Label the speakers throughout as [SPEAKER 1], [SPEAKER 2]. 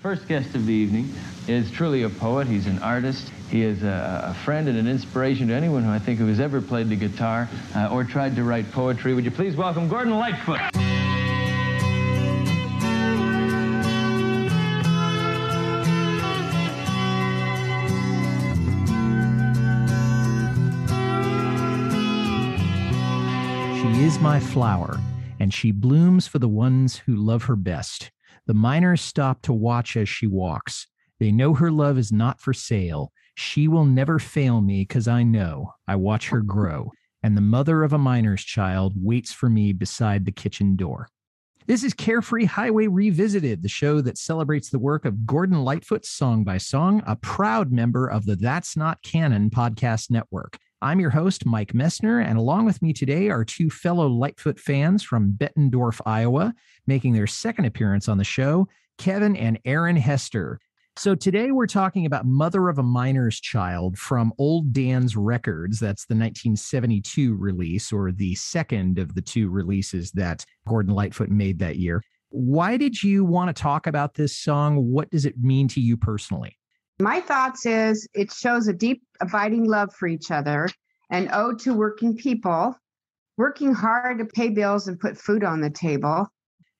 [SPEAKER 1] First guest of the evening is truly a poet. He's an artist. He is a, a friend and an inspiration to anyone who I think who has ever played the guitar uh, or tried to write poetry. Would you please welcome Gordon Lightfoot?
[SPEAKER 2] She is my flower, and she blooms for the ones who love her best. The miners stop to watch as she walks. They know her love is not for sale. She will never fail me because I know I watch her grow. And the mother of a miner's child waits for me beside the kitchen door. This is Carefree Highway Revisited, the show that celebrates the work of Gordon Lightfoot song by song, a proud member of the That's Not Canon podcast network. I'm your host, Mike Messner, and along with me today are two fellow Lightfoot fans from Bettendorf, Iowa, making their second appearance on the show, Kevin and Aaron Hester. So today we're talking about Mother of a Miner's Child from Old Dan's Records. That's the 1972 release, or the second of the two releases that Gordon Lightfoot made that year. Why did you want to talk about this song? What does it mean to you personally?
[SPEAKER 3] My thoughts is it shows a deep, abiding love for each other, an ode to working people, working hard to pay bills and put food on the table,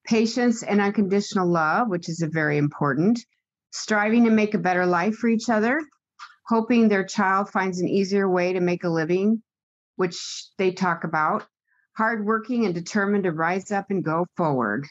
[SPEAKER 3] patience and unconditional love, which is a very important, striving to make a better life for each other, hoping their child finds an easier way to make a living, which they talk about, hardworking and determined to rise up and go forward.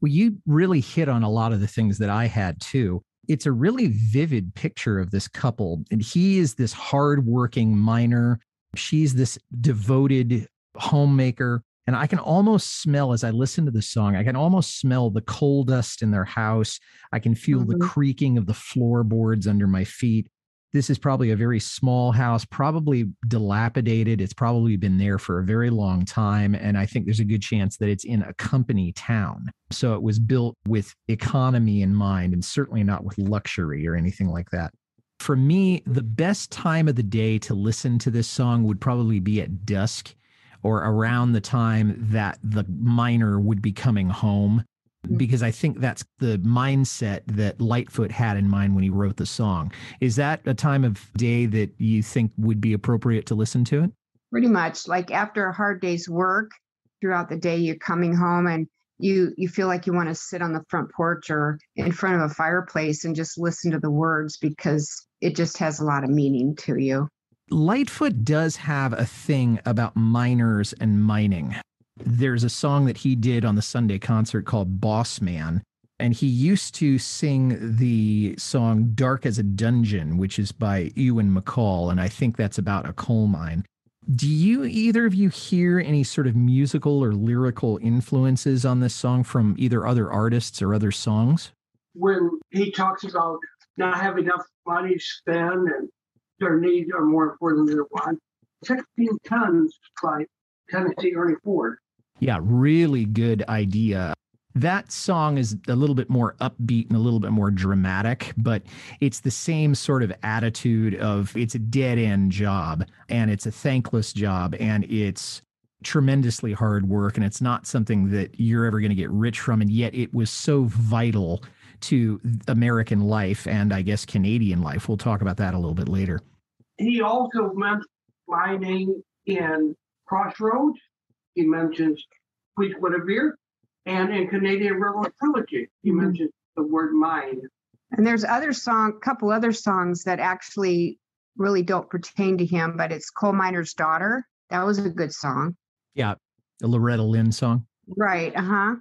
[SPEAKER 2] Well, you really hit on a lot of the things that I had too it's a really vivid picture of this couple. And he is this hardworking miner. She's this devoted homemaker. And I can almost smell as I listen to the song, I can almost smell the coal dust in their house. I can feel mm-hmm. the creaking of the floorboards under my feet this is probably a very small house, probably dilapidated. It's probably been there for a very long time. And I think there's a good chance that it's in a company town. So it was built with economy in mind and certainly not with luxury or anything like that. For me, the best time of the day to listen to this song would probably be at dusk or around the time that the miner would be coming home. Mm. because I think that's the mindset that Lightfoot had in mind when he wrote the song. Is that a time of day that you think would be appropriate to listen to it?
[SPEAKER 3] Pretty much. Like after a hard day's work, throughout the day, you're coming home and you you feel like you want to sit on the front porch or in front of a fireplace and just listen to the words because it just has a lot of meaning to you.
[SPEAKER 2] Lightfoot does have a thing about miners and mining there's a song that he did on the Sunday concert called Boss Man. And he used to sing the song Dark as a Dungeon, which is by Ewan MacColl. And I think that's about a coal mine. Do you either of you hear any sort of musical or lyrical influences on this song from either other artists or other songs?
[SPEAKER 4] When he talks about not having enough money to spend and their needs are more important than their wants, 16 tons by Tennessee Ernie Ford.
[SPEAKER 2] Yeah, really good idea. That song is a little bit more upbeat and a little bit more dramatic, but it's the same sort of attitude of it's a dead end job and it's a thankless job and it's tremendously hard work and it's not something that you're ever going to get rich from. And yet it was so vital to American life and I guess Canadian life. We'll talk about that a little bit later.
[SPEAKER 4] He also meant mining in Crossroads he mentions Fleetwood of Beer, and in Canadian Railroad Trilogy, he mm-hmm. mentions the word mine.
[SPEAKER 3] And there's other song, couple other songs that actually really don't pertain to him, but it's Coal Miner's Daughter. That was a good song.
[SPEAKER 2] Yeah, the Loretta Lynn song.
[SPEAKER 3] Right. Uh huh.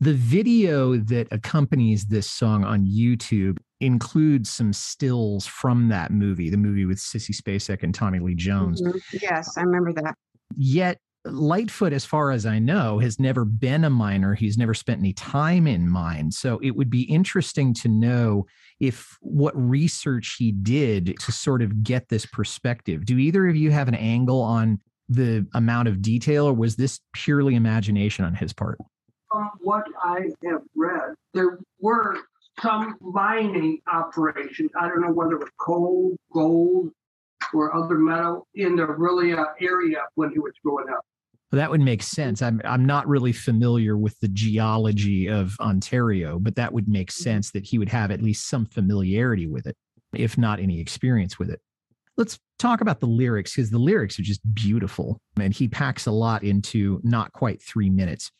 [SPEAKER 2] The video that accompanies this song on YouTube includes some stills from that movie, the movie with Sissy Spacek and Tommy Lee Jones.
[SPEAKER 3] Mm-hmm. Yes, I remember that.
[SPEAKER 2] Yet Lightfoot, as far as I know, has never been a miner. He's never spent any time in mines. So it would be interesting to know if what research he did to sort of get this perspective. Do either of you have an angle on the amount of detail, or was this purely imagination on his part?
[SPEAKER 4] From what I have read, there were some mining operations. I don't know whether it was coal, gold, or other metal in the Orillia uh, area when he was growing up.
[SPEAKER 2] Well, that would make sense. I'm I'm not really familiar with the geology of Ontario, but that would make mm-hmm. sense that he would have at least some familiarity with it, if not any experience with it. Let's talk about the lyrics because the lyrics are just beautiful and he packs a lot into not quite 3 minutes.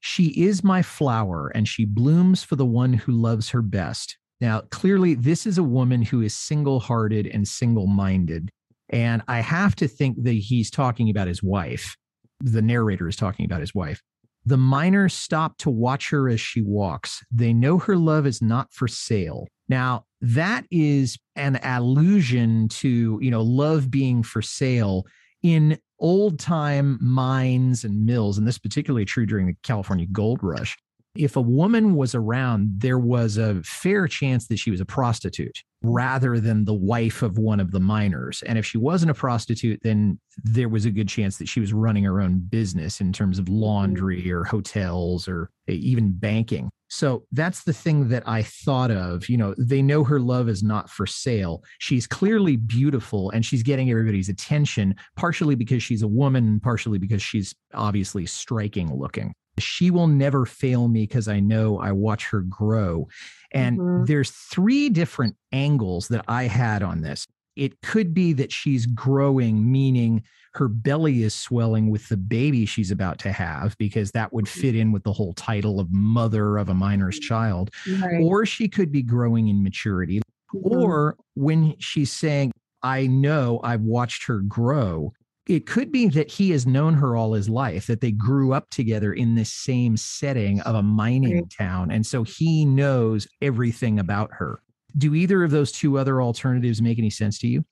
[SPEAKER 2] She is my flower and she blooms for the one who loves her best. Now, clearly, this is a woman who is single hearted and single minded. And I have to think that he's talking about his wife. The narrator is talking about his wife. The miners stop to watch her as she walks. They know her love is not for sale. Now, that is an allusion to, you know, love being for sale in old time mines and mills. And this particularly true during the California gold rush if a woman was around, there was a fair chance that she was a prostitute rather than the wife of one of the miners. And if she wasn't a prostitute, then there was a good chance that she was running her own business in terms of mm-hmm. laundry or hotels or even banking. So that's the thing that I thought of. You know, they know her love is not for sale. She's clearly beautiful and she's getting everybody's attention, partially because she's a woman, partially because she's obviously striking looking she will never fail me because I know I watch her grow. And mm-hmm. there's three different angles that I had on this. It could be that she's growing, meaning her belly is swelling with the baby she's about to have, because that would mm-hmm. fit in with the whole title of mother of a miner's child. Right. Or she could be growing in maturity. Mm-hmm. Or when she's saying, I know I've watched her grow, it could be that he has known her all his life, that they grew up together in this same setting of a mining town. And so he knows everything about her. Do either of those two other alternatives make any sense to you?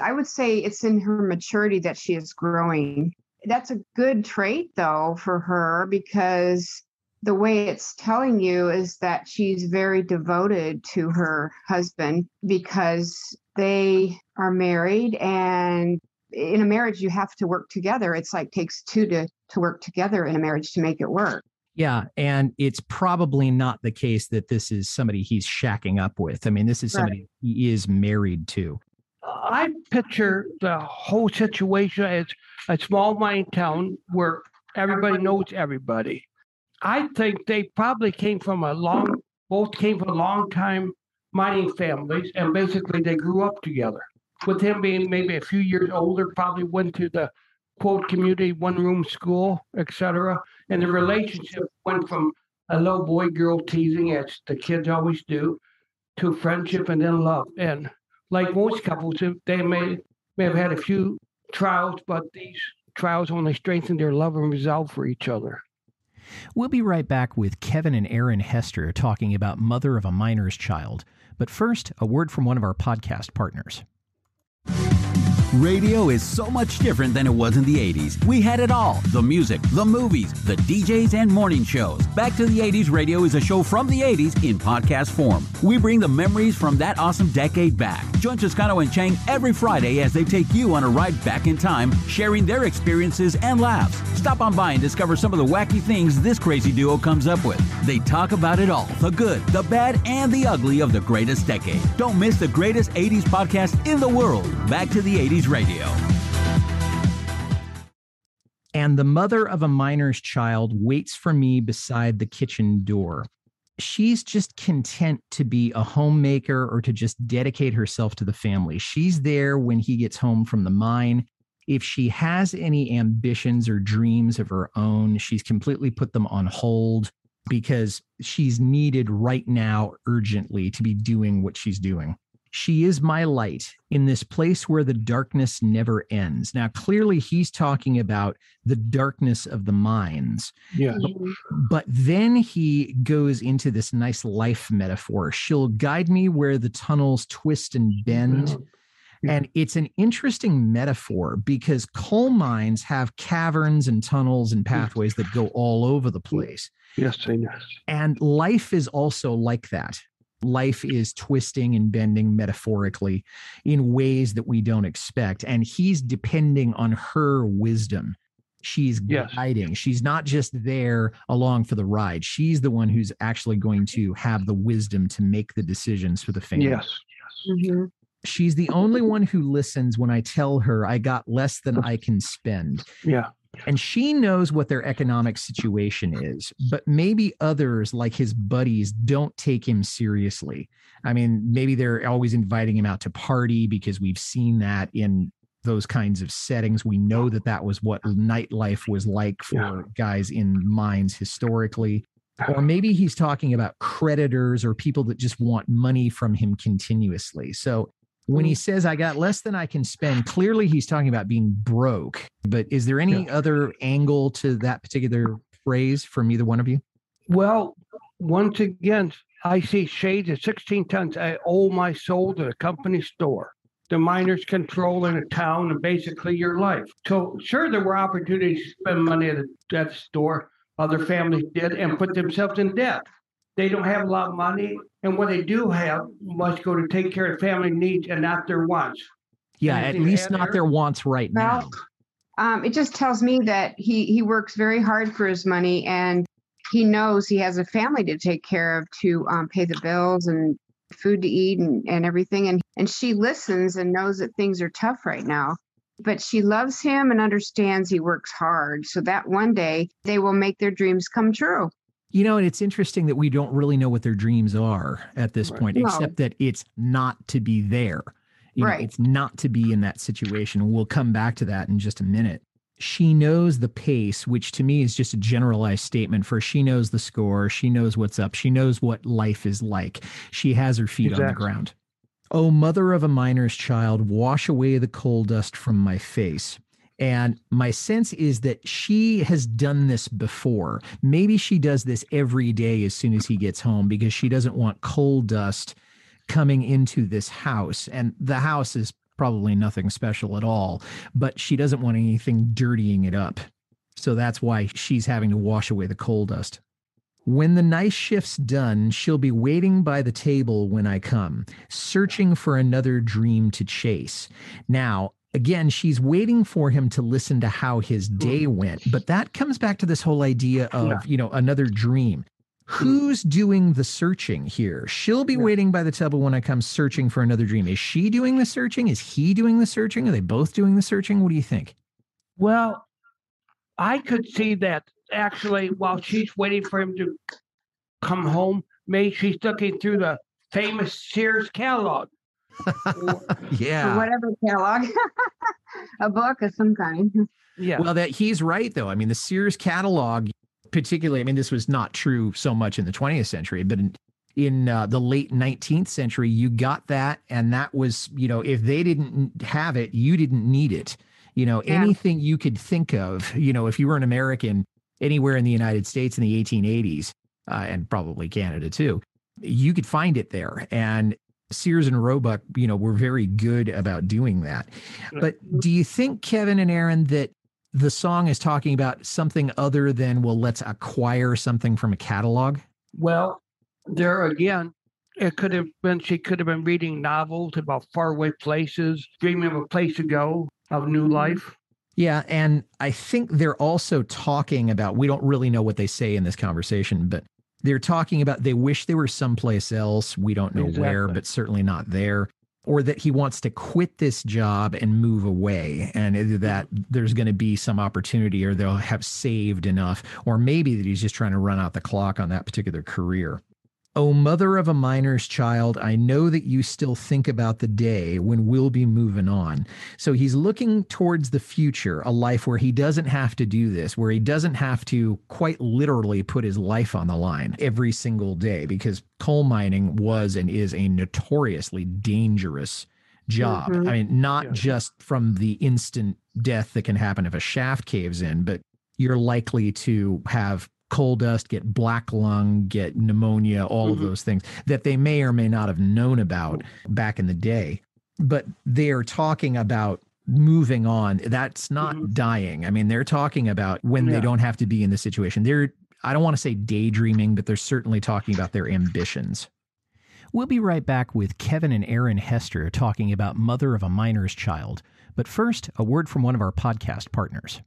[SPEAKER 3] I would say it's in her maturity that she is growing. That's a good trait, though, for her because the way it's telling you is that she's very devoted to her husband because they are married and in a marriage you have to work together. It's like takes two to to work together in a marriage to make it work.
[SPEAKER 2] Yeah and it's probably not the case that this is somebody he's shacking up with. I mean this is somebody right. he is married to.
[SPEAKER 5] I picture the whole situation as a small mine town where everybody knows everybody. I think they probably came from a long both came from a long time mining families and basically they grew up together with him being maybe a few years older, probably went to the quote community one room school, etc. And the relationship went from a little boy girl teasing, as the kids always do, to friendship and then love. And like most couples, they may may have had a few trials, but these trials only strengthened their love and resolve for each other.
[SPEAKER 2] We'll be right back with Kevin and Aaron Hester talking about Mother of a Miner's Child. But first, a word from one of our podcast partners. Bye.
[SPEAKER 6] Radio is so much different than it was in the 80s. We had it all the music, the movies, the DJs, and morning shows. Back to the 80s Radio is a show from the 80s in podcast form. We bring the memories from that awesome decade back. Join Toscano and Chang every Friday as they take you on a ride back in time, sharing their experiences and laughs. Stop on by and discover some of the wacky things this crazy duo comes up with. They talk about it all the good, the bad, and the ugly of the greatest decade. Don't miss the greatest 80s podcast in the world. Back to the 80s Radio.
[SPEAKER 2] And the mother of a miner's child waits for me beside the kitchen door. She's just content to be a homemaker or to just dedicate herself to the family. She's there when he gets home from the mine. If she has any ambitions or dreams of her own, she's completely put them on hold because she's needed right now urgently to be doing what she's doing. She is my light in this place where the darkness never ends. Now, clearly, he's talking about the darkness of the mines.
[SPEAKER 5] Yeah.
[SPEAKER 2] But then he goes into this nice life metaphor. She'll guide me where the tunnels twist and bend. And it's an interesting metaphor because coal mines have caverns and tunnels and pathways that go all over the mm. place.
[SPEAKER 5] Yes, I know.
[SPEAKER 2] And life is also like that. Life is twisting and bending metaphorically in ways that we don't expect. And he's depending on her wisdom. She's
[SPEAKER 5] Yes.
[SPEAKER 2] guiding. She's not just there along for the ride. She's the one who's actually going to have the wisdom to make the decisions for the family.
[SPEAKER 5] Yes.
[SPEAKER 3] Mhm.
[SPEAKER 2] She's the only one who listens when I tell her I got less than I can spend.
[SPEAKER 5] Yeah.
[SPEAKER 2] And she knows what their economic situation is, but maybe others, like his buddies, don't take him seriously. I mean, maybe they're always inviting him out to party because we've seen that in those kinds of settings. We know that that was what nightlife was like for
[SPEAKER 5] Yeah.
[SPEAKER 2] guys in mines historically. Or maybe he's talking about creditors or people that just want money from him continuously. So when he mm-hmm. says, I got less than I can spend, clearly he's talking about being broke. But is there any other angle to that particular phrase from either one of you?
[SPEAKER 5] Well, once again, I see shades of 16 tons. I owe my soul to the company store. The miners control in a town and basically your life. So, sure, there were opportunities to spend money at the, at store. Other families did and put themselves in debt. They don't have a lot of money, and what they do have must go to take care of family needs and not their wants.
[SPEAKER 2] Yeah, at
[SPEAKER 5] Anything to
[SPEAKER 2] least not
[SPEAKER 5] there?
[SPEAKER 2] their wants right now.
[SPEAKER 3] Um, it just tells me that he he works very hard for his money and he knows he has a family to take care of to um, pay the bills and food to eat and, and everything and and she listens and knows that things are tough right now but she loves him and understands he works hard so that one day they will make their dreams come true
[SPEAKER 2] You know, and it's interesting that we don't really know what their dreams are at this
[SPEAKER 5] Right.
[SPEAKER 2] point,
[SPEAKER 3] No.
[SPEAKER 2] except that it's not to be there. You know,
[SPEAKER 3] Right.
[SPEAKER 2] it's not to be in that situation. We'll come back to that in just a minute. She knows the pace, which to me is just a generalized statement for she knows the score. She knows what's up. She knows what life is like. She has her feet on the ground. Oh, mother of a miner's child, wash away the coal dust from my face. And my sense is that she has done this before. Maybe she does this every day as soon as he gets home because she doesn't want coal dust coming into this house. And the house is probably nothing special at all, but she doesn't want anything dirtying it up. So that's why she's having to wash away the coal dust. When the night shift's done, she'll be waiting by the table when I come, searching for another dream to chase. Now, again, she's waiting for him to listen to how his hmm. day went, but that comes back to this whole idea of,
[SPEAKER 5] Yeah.
[SPEAKER 2] you know, another dream. Hmm. Who's doing the searching here? She'll be
[SPEAKER 5] Yeah.
[SPEAKER 2] waiting by the table when I come searching for another dream. Is she doing the searching? Is he doing the searching? Are they both doing the searching? What do you think?
[SPEAKER 5] Well, I could see that actually while she's waiting for him to come home, maybe she's looking through the famous Sears catalog. Or-
[SPEAKER 3] or
[SPEAKER 2] yeah.
[SPEAKER 3] whatever catalog a book of some kind
[SPEAKER 5] yeah.
[SPEAKER 2] Well, that he's right though. I mean, the Sears catalog, particularly. I mean, this was not true so much in the 20th century, but in in uh, the late 19th century, you got that, and that was, you know, if they didn't have it, you didn't need it. You know,
[SPEAKER 3] Yeah.
[SPEAKER 2] anything you could think of, you know, if you were an American anywhere in the United States in the 1880s, uh, and probably Canada too, you could find it there. And Sears and Roebuck, you know, were very good about doing that. But do you think, Kevin and Aaron, that the song is talking about something other than, well, let's acquire something from a catalog?
[SPEAKER 5] Well, there again, it could have been she could have been reading novels about faraway places, dreaming of a place to go, of new mm-hmm. life.
[SPEAKER 2] Yeah. And I think they're also talking about, we don't really know what they say in this conversation, but they're talking about they wish they were someplace else. We don't know where, but certainly not there. Or that he wants to quit this job and move away, and either that there's going to be some opportunity, or they'll have saved enough, or maybe that he's just trying to run out the clock on that particular career. Oh, mother of a miner's child, I know that you still think about the day when we'll be moving on. So he's looking towards the future, a life where he doesn't have to do this, where he doesn't have to quite literally put his life on the line every single day, because coal mining was and is a notoriously dangerous job.
[SPEAKER 3] Mhm.
[SPEAKER 2] I mean, not
[SPEAKER 5] Yeah.
[SPEAKER 2] just from the instant death that can happen if a shaft caves in, but you're likely to have coal dust, get black lung, get pneumonia, all of
[SPEAKER 5] Mhm.
[SPEAKER 2] those things that they may or may not have known about back in the day. but they're talking about moving on. That's not
[SPEAKER 5] Mhm.
[SPEAKER 2] dying. I mean, they're talking about when they don't have to be in the situation. They're, I don't want to say daydreaming, but they're certainly talking about their ambitions. We'll be right back with Kevin and Aaron Hester talking about Mother of a Miner's Child. But first, a word from one of our podcast partners.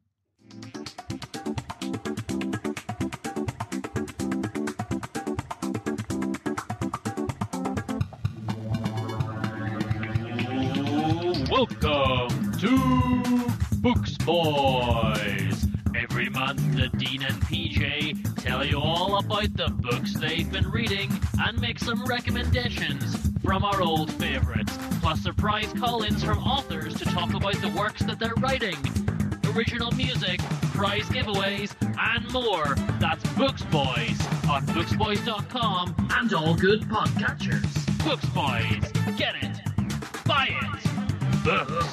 [SPEAKER 7] Welcome to Books Boys. Every month, the Dean and PJ tell you all about the books they've been reading and make some recommendations from our old favorites, plus surprise call ins from authors to talk about the works that they're writing, original music, prize giveaways, and more. That's Books Boys on booksboys.com and all good podcatchers. Books Boys. Get it. Buy it.
[SPEAKER 2] The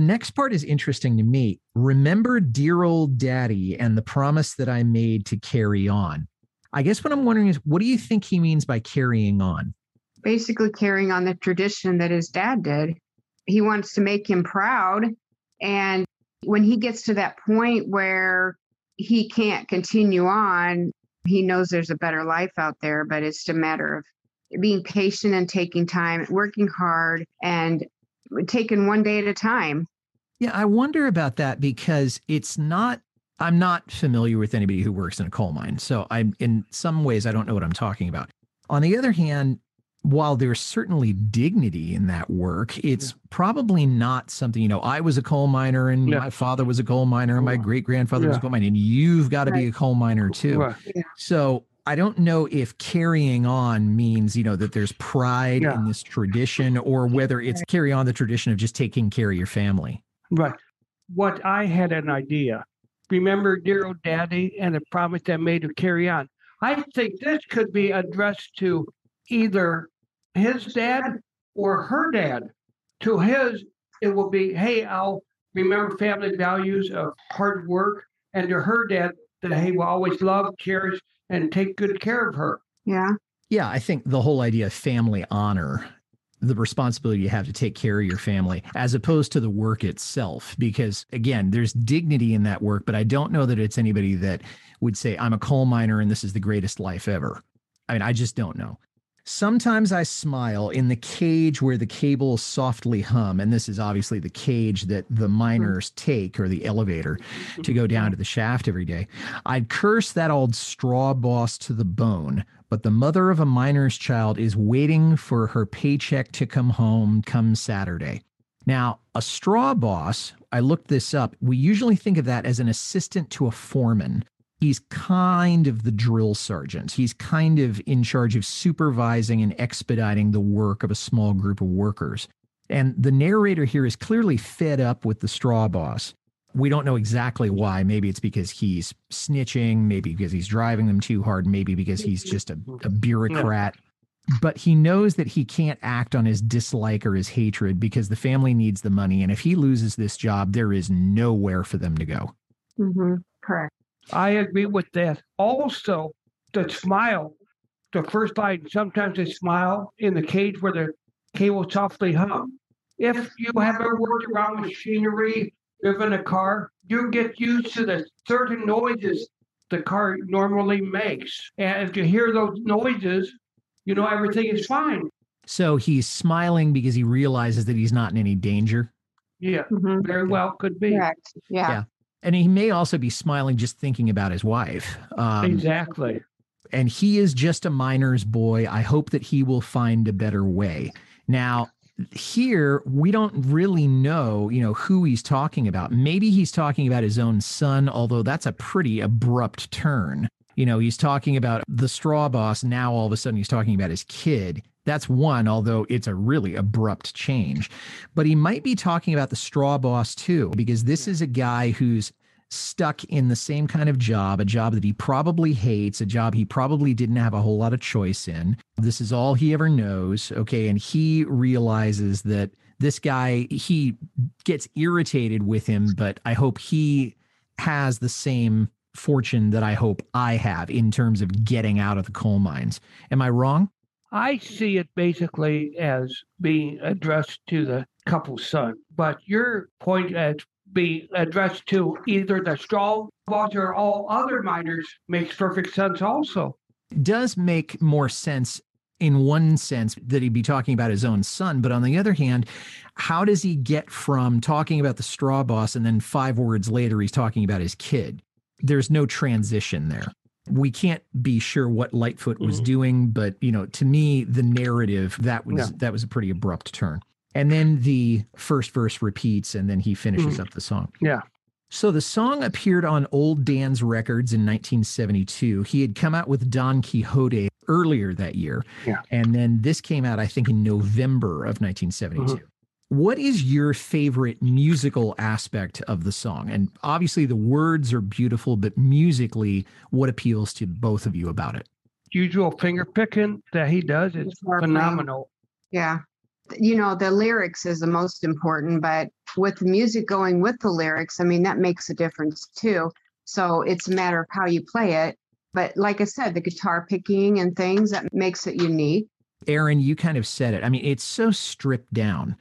[SPEAKER 2] next part is interesting to me. Remember dear old daddy and the promise that I made to carry on. I guess what I'm wondering is what do you think he means by carrying on?
[SPEAKER 3] Basically, carrying on the tradition that his dad did. He wants to make him proud. And when he gets to that point where he can't continue on, he knows there's a better life out there, but it's a matter of being patient and taking time, working hard, and taking one day at a time.
[SPEAKER 2] Yeah, I wonder about that because it's not I'm not familiar with anybody who works in a coal mine. So I'm in some ways I don't know what I'm talking about. On the other hand, while there's certainly dignity in that work, it's probably not something, you know, I was a coal miner and
[SPEAKER 5] Yeah.
[SPEAKER 2] my father was a coal miner and my great grandfather was a coal miner, and you've got to be a coal miner too.
[SPEAKER 5] Right.
[SPEAKER 2] So I don't know if carrying on means, you know, that there's pride
[SPEAKER 5] Yeah.
[SPEAKER 2] in this tradition or whether it's carry on the tradition of just taking care of your family.
[SPEAKER 5] Right. What I had an idea. Remember dear old daddy and the promise that made to carry on. I think this could be addressed to either his dad or her dad. To his, it will be, hey, I'll remember family values of hard work. And to her dad, that he will always love, cherish, and take good care of her.
[SPEAKER 3] Yeah.
[SPEAKER 2] Yeah, I think the whole idea of family honor, the responsibility you have to take care of your family, as opposed to the work itself. Because again, there's dignity in that work, but I don't know that it's anybody that would say, I'm a coal miner and this is the greatest life ever. I mean, I just don't know. Sometimes I smile in the cage where the cables softly hum. And this is obviously the cage that the mm-hmm. miners take or the elevator to go down to the shaft every day. I'd curse that old straw boss to the bone, but the mother of a miner's child is waiting for her paycheck to come home come Saturday. Now, a straw boss, I looked this up, we usually think of that as an assistant to a foreman. He's kind of the drill sergeant. He's kind of in charge of supervising and expediting the work of a small group of workers. And the narrator here is clearly fed up with the straw boss. We don't know exactly why. Maybe it's because he's snitching, maybe because he's driving them too hard, maybe because he's just a, a bureaucrat. But he knows that he can't act on his dislike or his hatred because the family needs the money. And if he loses this job, there is nowhere for them to go.
[SPEAKER 3] Mm-hmm. Correct.
[SPEAKER 5] I agree with that. Also, the smile, the first line, sometimes they smile in the cage where the cable softly hum. If you have ever worked around machinery, driven a car, you get used to the certain noises the car normally makes. And if you hear those noises, you know everything is fine.
[SPEAKER 2] So he's smiling because he realizes that he's not in any danger.
[SPEAKER 5] Yeah,
[SPEAKER 3] Mm-hmm.
[SPEAKER 5] very well could be.
[SPEAKER 3] Correct. Yeah.
[SPEAKER 2] Yeah. And he may also be smiling just thinking about his wife. Um,
[SPEAKER 5] Exactly.
[SPEAKER 2] and he is just a miner's boy. I hope that he will find a better way. Now, here we don't really know, you know, who he's talking about. Maybe he's talking about his own son, although that's a pretty abrupt turn. You know, he's talking about the straw boss. Now all of a sudden he's talking about his kid. That's one, although it's a really abrupt change. But he might be talking about the straw boss too, because this is a guy who's stuck in the same kind of job, a job that he probably hates, a job he probably didn't have a whole lot of choice in. This is all he ever knows. Okay. And he realizes that this guy, he gets irritated with him, but I hope he has the same fortune that I hope I have in terms of getting out of the coal mines. Am I wrong?
[SPEAKER 5] I see it basically as being addressed to the couple's son, but your point as being addressed to either the straw boss or all other miners makes perfect sense also.
[SPEAKER 2] Does make more sense in one sense that he'd be talking about his own son, but on the other hand, how does he get from talking about the straw boss and then five words later he's talking about his kid? There's no transition there we can't be sure what Lightfoot was
[SPEAKER 5] Mhm.
[SPEAKER 2] doing, but you know, to me, the narrative that was
[SPEAKER 5] Yeah.
[SPEAKER 2] that was a pretty abrupt turn. And then the first verse repeats, and then he finishes
[SPEAKER 5] Mhm.
[SPEAKER 2] up the song.
[SPEAKER 5] Yeah.
[SPEAKER 2] So the song appeared on Old Dan's records in 1972. He had come out with Don Quixote earlier that year.
[SPEAKER 5] Yeah.
[SPEAKER 2] And then this came out, I think, in November of 1972.
[SPEAKER 5] Mm-hmm.
[SPEAKER 2] What is your favorite musical aspect of the song? And obviously, the words are beautiful, but musically, what appeals to both of you about it?
[SPEAKER 5] Usual finger picking that he does is phenomenal.
[SPEAKER 3] Yeah. You know, the lyrics is the most important, but with the music going with the lyrics, I mean, that makes a difference too. So it's a matter of how you play it. But like I said, the guitar picking and things that makes it unique.
[SPEAKER 2] Aaron, you kind of said it. I mean, it's so stripped down.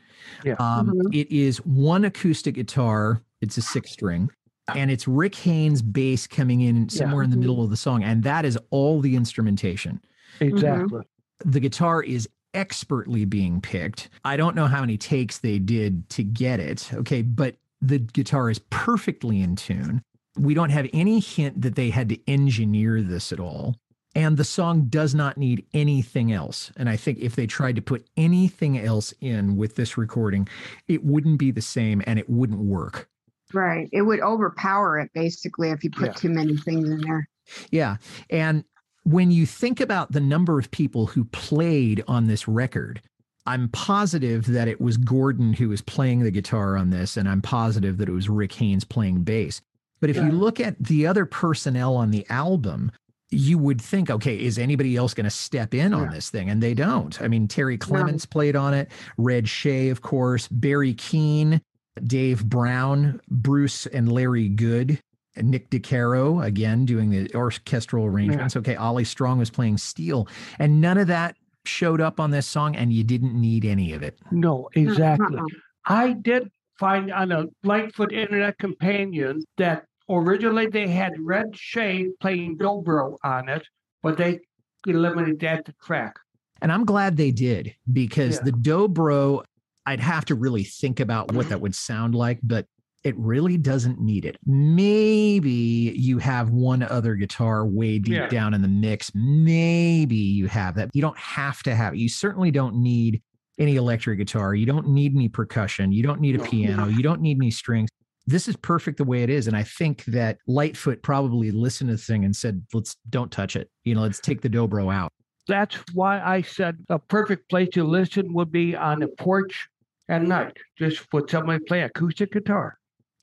[SPEAKER 5] Yeah.
[SPEAKER 2] Um,
[SPEAKER 3] Mhm.
[SPEAKER 2] it is one acoustic guitar, it's a six string, and it's Rick Haynes' bass coming in somewhere in the
[SPEAKER 3] Mhm.
[SPEAKER 2] middle of the song. And that is all the instrumentation.
[SPEAKER 5] Exactly.
[SPEAKER 2] The guitar is expertly being picked. I don't know how many takes they did to get it. Okay. But the guitar is perfectly in tune. We don't have any hint that they had to engineer this at all. And the song does not need anything else. And I think if they tried to put anything else in with this recording, it wouldn't be the same and it wouldn't work.
[SPEAKER 3] Right. It would overpower it basically if you put
[SPEAKER 5] Yeah.
[SPEAKER 3] too many things in there.
[SPEAKER 2] Yeah. And when you think about the number of people who played on this record, I'm positive that it was Gordon who was playing the guitar on this, and I'm positive that it was Rick Haynes playing bass. But if you look at the other personnel on the album, you would think, okay, is anybody else going to step in on this thing? And they don't. I mean, Terry Clements played on it, Red Shea, of course, Barry Keane, Dave Brown, Bruce and Larry Good, and Nick DeCaro, again, doing the orchestral arrangements. Okay, Ollie Strong was playing steel, and none of that showed up on this song, and you didn't need any of it.
[SPEAKER 5] No, mm, exactly.
[SPEAKER 3] Uh-uh.
[SPEAKER 5] I did find on a Lightfoot Internet Companion that originally they had Red Shea playing Dobro on it, but they eliminated that to track.
[SPEAKER 2] And I'm glad they did because
[SPEAKER 5] Yeah.
[SPEAKER 2] the dobro, I'd have to really think about what that would sound like, but it really doesn't need it. Maybe you have one other guitar way deep
[SPEAKER 5] Yeah.
[SPEAKER 2] down in the mix. Maybe you have that. You don't have to have it. You certainly don't need any electric guitar. You don't need any percussion. You don't need a
[SPEAKER 5] No.
[SPEAKER 2] piano. You don't need any strings. This is perfect the way it is. And I think that Lightfoot probably listened to the thing and said, let's don't touch it. You know, let's take the dobro out.
[SPEAKER 5] That's why I said a perfect place to listen would be on the porch at night. Just put somebody play acoustic guitar.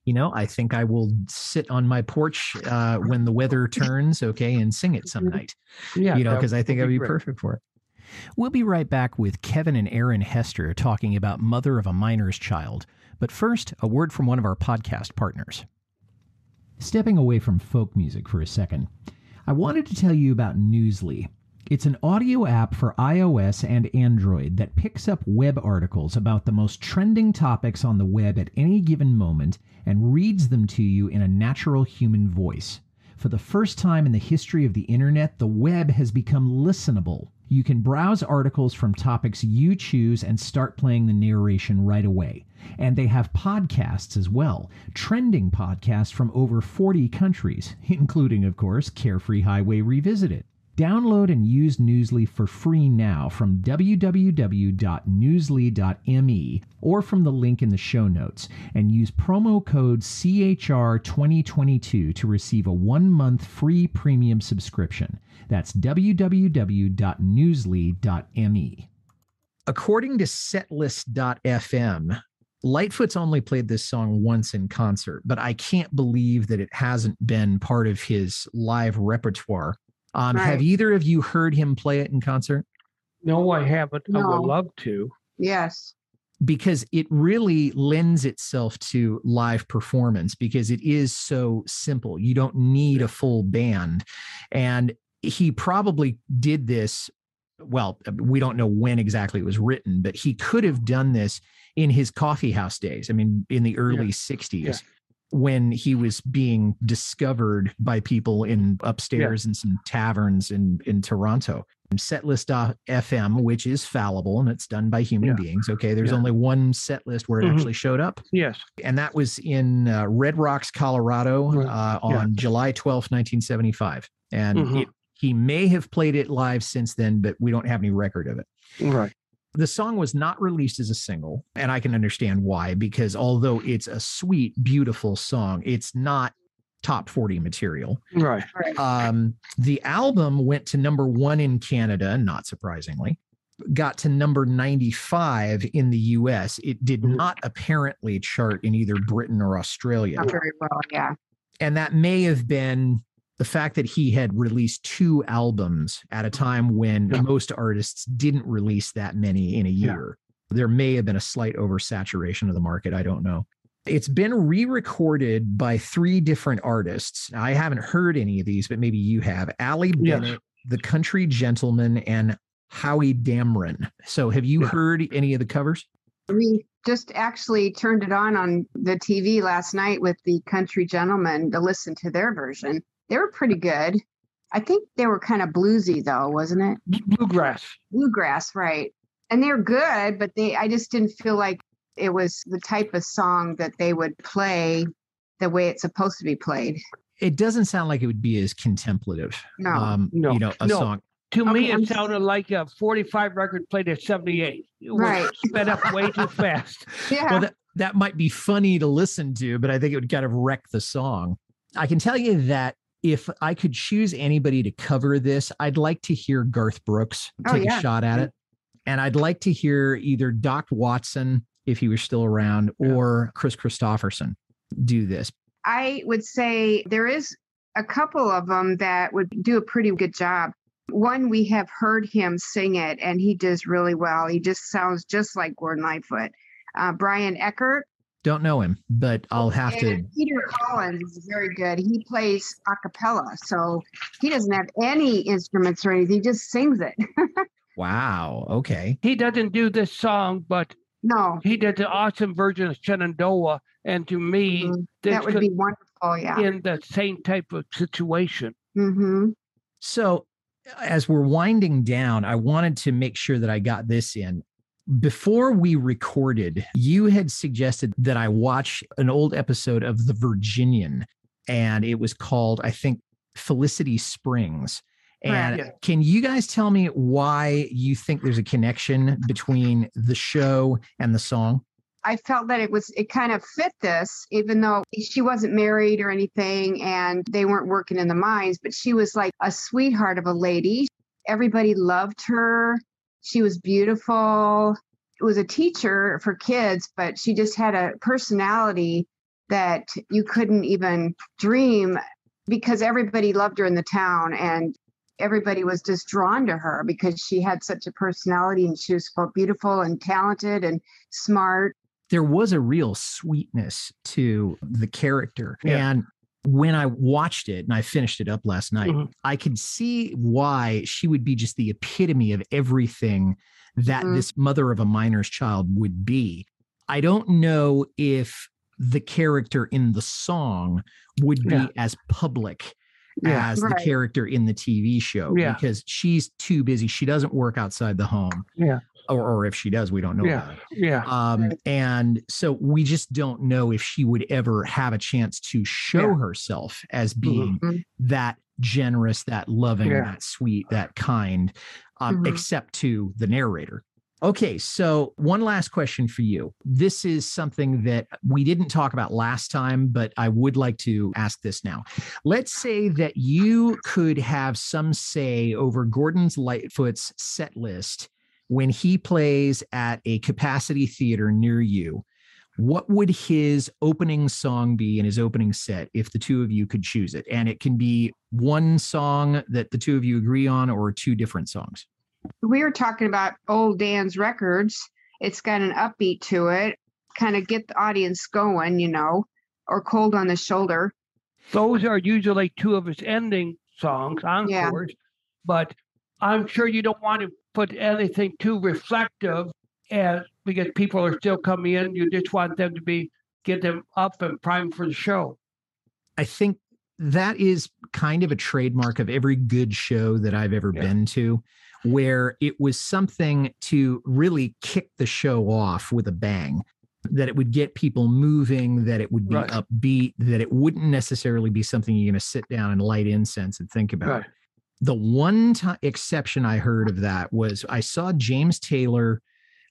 [SPEAKER 2] you know, I think I will sit on my porch uh, when the weather turns, okay, and sing it some night,
[SPEAKER 5] Yeah,
[SPEAKER 2] you know, because I think I'd be
[SPEAKER 5] great.
[SPEAKER 2] perfect for it. We'll be right back with Kevin and Aaron Hester talking about Mother of a Miner's Child. But first, a word from one of our podcast partners. Stepping away from folk music for a second, I wanted to tell you about Newsly. It's an audio app for iOS and Android that picks up web articles about the most trending topics on the web at any given moment and reads them to you in a natural human voice. For the first time in the history of the internet, the web has become listenable. You can browse articles from topics you choose and start playing the narration right away. And they have podcasts as well, trending podcasts from over 40 countries, including, of course, Carefree Highway Revisited. Download and use Newsly for free now from www.newsly.me or from the link in the show notes and use promo code CHR2022 to receive a one month free premium subscription. That's www.newsly.me. According to setlist.fm, Lightfoot's only played this song once in concert, but I can't believe that it hasn't been part of his live repertoire. Um,
[SPEAKER 3] Right.
[SPEAKER 2] Have either of you heard him play it in concert?
[SPEAKER 5] No, I haven't. I would love to.
[SPEAKER 3] Yes.
[SPEAKER 2] because it really lends itself to live performance because it is so simple. You don't need a full band. And he probably did this. Well, we don't know when exactly it was written, but he could have done this in his coffee house days. I mean, in the early 60s.
[SPEAKER 5] Yeah.
[SPEAKER 2] When he was being discovered by people in upstairs in some taverns in, in Toronto. Setlist.fm, which is fallible and it's done by human
[SPEAKER 5] Yeah.
[SPEAKER 2] beings. Okay. There's
[SPEAKER 5] Yeah.
[SPEAKER 2] only one set list where it
[SPEAKER 5] Mhm.
[SPEAKER 2] actually showed up.
[SPEAKER 5] Yes.
[SPEAKER 2] And that was in uh, Red Rocks, Colorado
[SPEAKER 5] Right.
[SPEAKER 2] uh,
[SPEAKER 5] Yeah.
[SPEAKER 2] on July twelfth, 1975. And
[SPEAKER 5] Mhm.
[SPEAKER 2] it, he may have played it live since then, but we don't have any record of it.
[SPEAKER 5] Right.
[SPEAKER 2] The song was not released as a single, and I can understand why, because although it's a sweet, beautiful song, it's not top 40 material.
[SPEAKER 5] Right.
[SPEAKER 3] Right.
[SPEAKER 2] Um, the album went to number one in Canada, not surprisingly, got to number 95 in the US. It did
[SPEAKER 5] Mhm.
[SPEAKER 2] not apparently chart in either Britain or Australia.
[SPEAKER 3] Not very well. Yeah.
[SPEAKER 2] And that may have been the fact that he had released two albums at a time when
[SPEAKER 5] Yeah.
[SPEAKER 2] most artists didn't release that many in a
[SPEAKER 5] Yeah.
[SPEAKER 2] year. There may have been a slight oversaturation of the market. I don't know. It's been re recorded by three different artists. I haven't heard any of these, but maybe you have. Ali
[SPEAKER 5] Yes.
[SPEAKER 2] Bennett, The Country Gentleman, and Howie Damron. So have you
[SPEAKER 5] Yeah.
[SPEAKER 2] heard any of the covers?
[SPEAKER 3] We just actually turned it on on the TV last night with the country Gentleman to listen to their version. They were pretty good. I think they were kind of bluesy though, wasn't it?
[SPEAKER 5] Bluegrass.
[SPEAKER 3] Bluegrass, right. And they're good, but they I just didn't feel like it was the type of song that they would play the way it's supposed to be played.
[SPEAKER 2] It doesn't sound like it would be as contemplative.
[SPEAKER 3] No.
[SPEAKER 2] Um,
[SPEAKER 5] No,
[SPEAKER 2] you know, a
[SPEAKER 5] no.
[SPEAKER 2] song.
[SPEAKER 5] To me,
[SPEAKER 3] Okay, I'm
[SPEAKER 5] it
[SPEAKER 3] s-
[SPEAKER 5] sounded like a 45 record played at 78. It was
[SPEAKER 3] Right.
[SPEAKER 5] sped up way too fast.
[SPEAKER 3] yeah.
[SPEAKER 2] Well, that, that might be funny to listen to, but I think it would kind of wreck the song. I can tell you that if I could choose anybody to cover this, I'd like to hear Garth Brooks
[SPEAKER 3] Oh,
[SPEAKER 2] take
[SPEAKER 3] yeah.
[SPEAKER 2] a shot at it. And I'd like to hear either Doc Watson, if he was still around,
[SPEAKER 5] Yeah.
[SPEAKER 2] or Kris Kristofferson do this.
[SPEAKER 3] I would say there is a couple of them that would do a pretty good job. One, we have heard him sing it, and he does really well. He just sounds just like Gordon Lightfoot. Uh, Brian Eckert
[SPEAKER 2] Don't know him, but I'll have to.
[SPEAKER 3] Peter Collins is very good. He plays a cappella, so he doesn't have any instruments or anything. He just sings it.
[SPEAKER 2] Wow. Okay.
[SPEAKER 5] He doesn't do this song, but
[SPEAKER 3] no,
[SPEAKER 5] he did the awesome version of Shenandoah. And to me,
[SPEAKER 3] Mhm.
[SPEAKER 5] this
[SPEAKER 3] that would
[SPEAKER 5] could
[SPEAKER 3] be wonderful. Yeah.
[SPEAKER 5] in the same type of situation.
[SPEAKER 3] hmm
[SPEAKER 2] So, as we're winding down, I wanted to make sure that I got this in. Before we recorded, you had suggested that I watch an old episode of The Virginian, and it was called, I think, Felicity Springs. And
[SPEAKER 5] Yeah.
[SPEAKER 2] can you guys tell me why you think there's a connection between the show and the song?
[SPEAKER 3] I felt that it was it kind of fit this, even though she wasn't married or anything, and they weren't working in the mines. But she was like a sweetheart of a lady. Everybody loved her. She was beautiful. It was a teacher for kids, but she just had a personality that you couldn't even dream because everybody loved her in the town and everybody was just drawn to her because she had such a personality and she was both beautiful and talented and smart
[SPEAKER 2] there was a real sweetness to the character.
[SPEAKER 5] Yeah.
[SPEAKER 2] And when I watched it and I finished it up last night,
[SPEAKER 5] Mhm.
[SPEAKER 2] I could see why she would be just the epitome of everything that
[SPEAKER 3] Mhm.
[SPEAKER 2] this mother of a miner's child would be. I don't know if the character in the song would be
[SPEAKER 5] Yeah.
[SPEAKER 2] as public
[SPEAKER 5] Yeah.
[SPEAKER 2] as
[SPEAKER 3] Right.
[SPEAKER 2] the character in the TV show
[SPEAKER 5] Yeah.
[SPEAKER 2] because she's too busy. She doesn't work outside the home.
[SPEAKER 5] Yeah.
[SPEAKER 2] Or, or if she does, we don't know
[SPEAKER 5] Yeah.
[SPEAKER 2] about it.
[SPEAKER 5] Yeah.
[SPEAKER 2] Um, and so we just don't know if she would ever have a chance to show
[SPEAKER 5] Yeah.
[SPEAKER 2] herself as being
[SPEAKER 3] Mhm.
[SPEAKER 2] that generous, that loving,
[SPEAKER 5] Yeah.
[SPEAKER 2] that sweet, that kind, um,
[SPEAKER 3] Mhm.
[SPEAKER 2] except to the narrator. Okay, so one last question for you. This is something that we didn't talk about last time, but I would like to ask this now. Let's say that you could have some say over Gordon's Lightfoot's set list when he plays at a capacity theater near you. what would his opening song be in his opening set if the two of you could choose it? And it can be one song that the two of you agree on or two different songs.
[SPEAKER 3] We were talking about old Dan's records. It's got an upbeat to it, kind of get the audience going, you know, or cold on the shoulder.
[SPEAKER 5] Those are usually two of his ending songs, encores, but I'm sure you don't want to put anything too reflective as because people are still coming in. You just want them to be get them up and primed for the show.
[SPEAKER 2] I think that is kind of a trademark of every good show that I've ever
[SPEAKER 5] Yeah.
[SPEAKER 2] been to, where it was something to really kick the show off with a bang. That it would get people moving, that it would be
[SPEAKER 5] Right.
[SPEAKER 2] upbeat, that it wouldn't necessarily be something you're going to sit down and light incense and think about.
[SPEAKER 5] Right.
[SPEAKER 2] The one time exception I heard of that was I saw James Taylor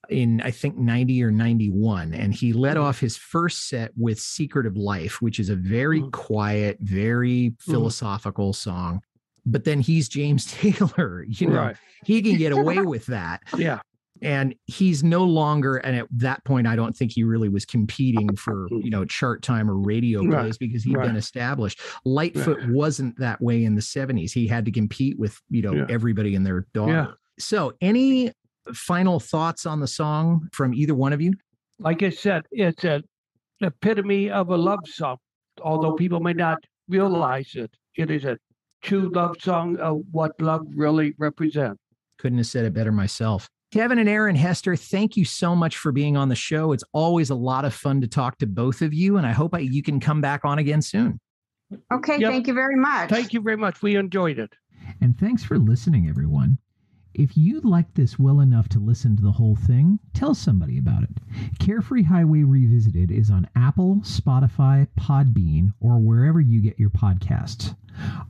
[SPEAKER 2] in I think 90 or 91 and he led
[SPEAKER 5] Mhm.
[SPEAKER 2] off his first set with Secret of Life which is a very
[SPEAKER 5] Mhm.
[SPEAKER 2] quiet very
[SPEAKER 5] Mm-hmm.
[SPEAKER 2] philosophical song but then he's James Taylor you know
[SPEAKER 5] Right.
[SPEAKER 2] he can get away with that
[SPEAKER 5] Yeah.
[SPEAKER 2] And he's no longer and at that point i don't think he really was competing for you know chart time or radio
[SPEAKER 5] Right,
[SPEAKER 2] plays because he'd been established lightfoot wasn't that way in the 70s he had to compete with you know
[SPEAKER 5] Yeah.
[SPEAKER 2] everybody and their daughter
[SPEAKER 5] Yeah.
[SPEAKER 2] so any final thoughts on the song from either one of you
[SPEAKER 5] Like I said, it's an epitome of a love song. Although people may not realize it, it is a true love song of what love really represents.
[SPEAKER 2] couldn't have said it better myself Kevin and Aaron Hester, thank you so much for being on the show. It's always a lot of fun to talk to both of you, and I hope I, you can come back on again soon.
[SPEAKER 3] Okay,
[SPEAKER 5] Yep.
[SPEAKER 3] thank you very much.
[SPEAKER 5] Thank you very much. We enjoyed it.
[SPEAKER 8] And thanks for listening, everyone. If you liked this well enough to listen to the whole thing, tell somebody about it. Carefree Highway Revisited is on Apple, Spotify, Podbean, or wherever you get your podcasts.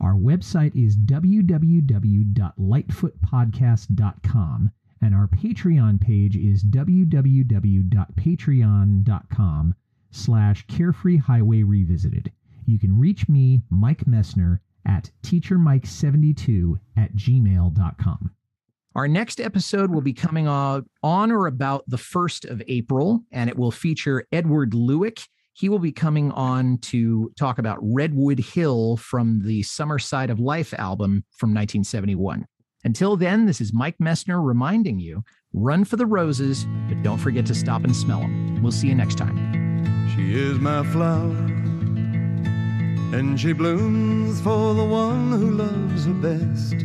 [SPEAKER 8] Our website is www.lightfootpodcast.com, and our Patreon page is www.patreon.com slash Carefree Highway Revisited. You can reach me, Mike Messner, at teachermike72 at gmail.com.
[SPEAKER 2] Our next episode will be coming on, on or about the 1st of April, and it will feature Edward Lewick. He will be coming on to talk about Redwood Hill from the Summer Side of Life album from 1971. Until then, this is Mike Messner reminding you run for the roses, but don't forget to stop and smell them. We'll see you next time.
[SPEAKER 9] She is my flower, and she blooms for the one who loves her best.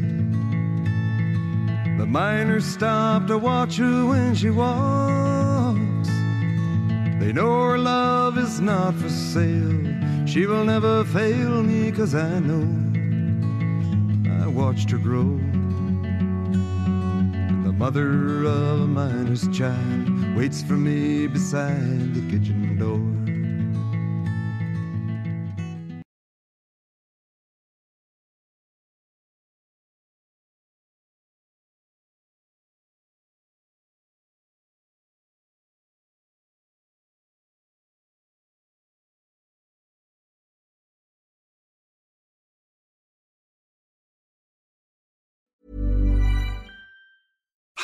[SPEAKER 9] The miners stop to watch her when she walks. They know her love is not for sale. She will never fail me, cause I know I watched her grow. The mother of a miner's child waits for me beside the kitchen door.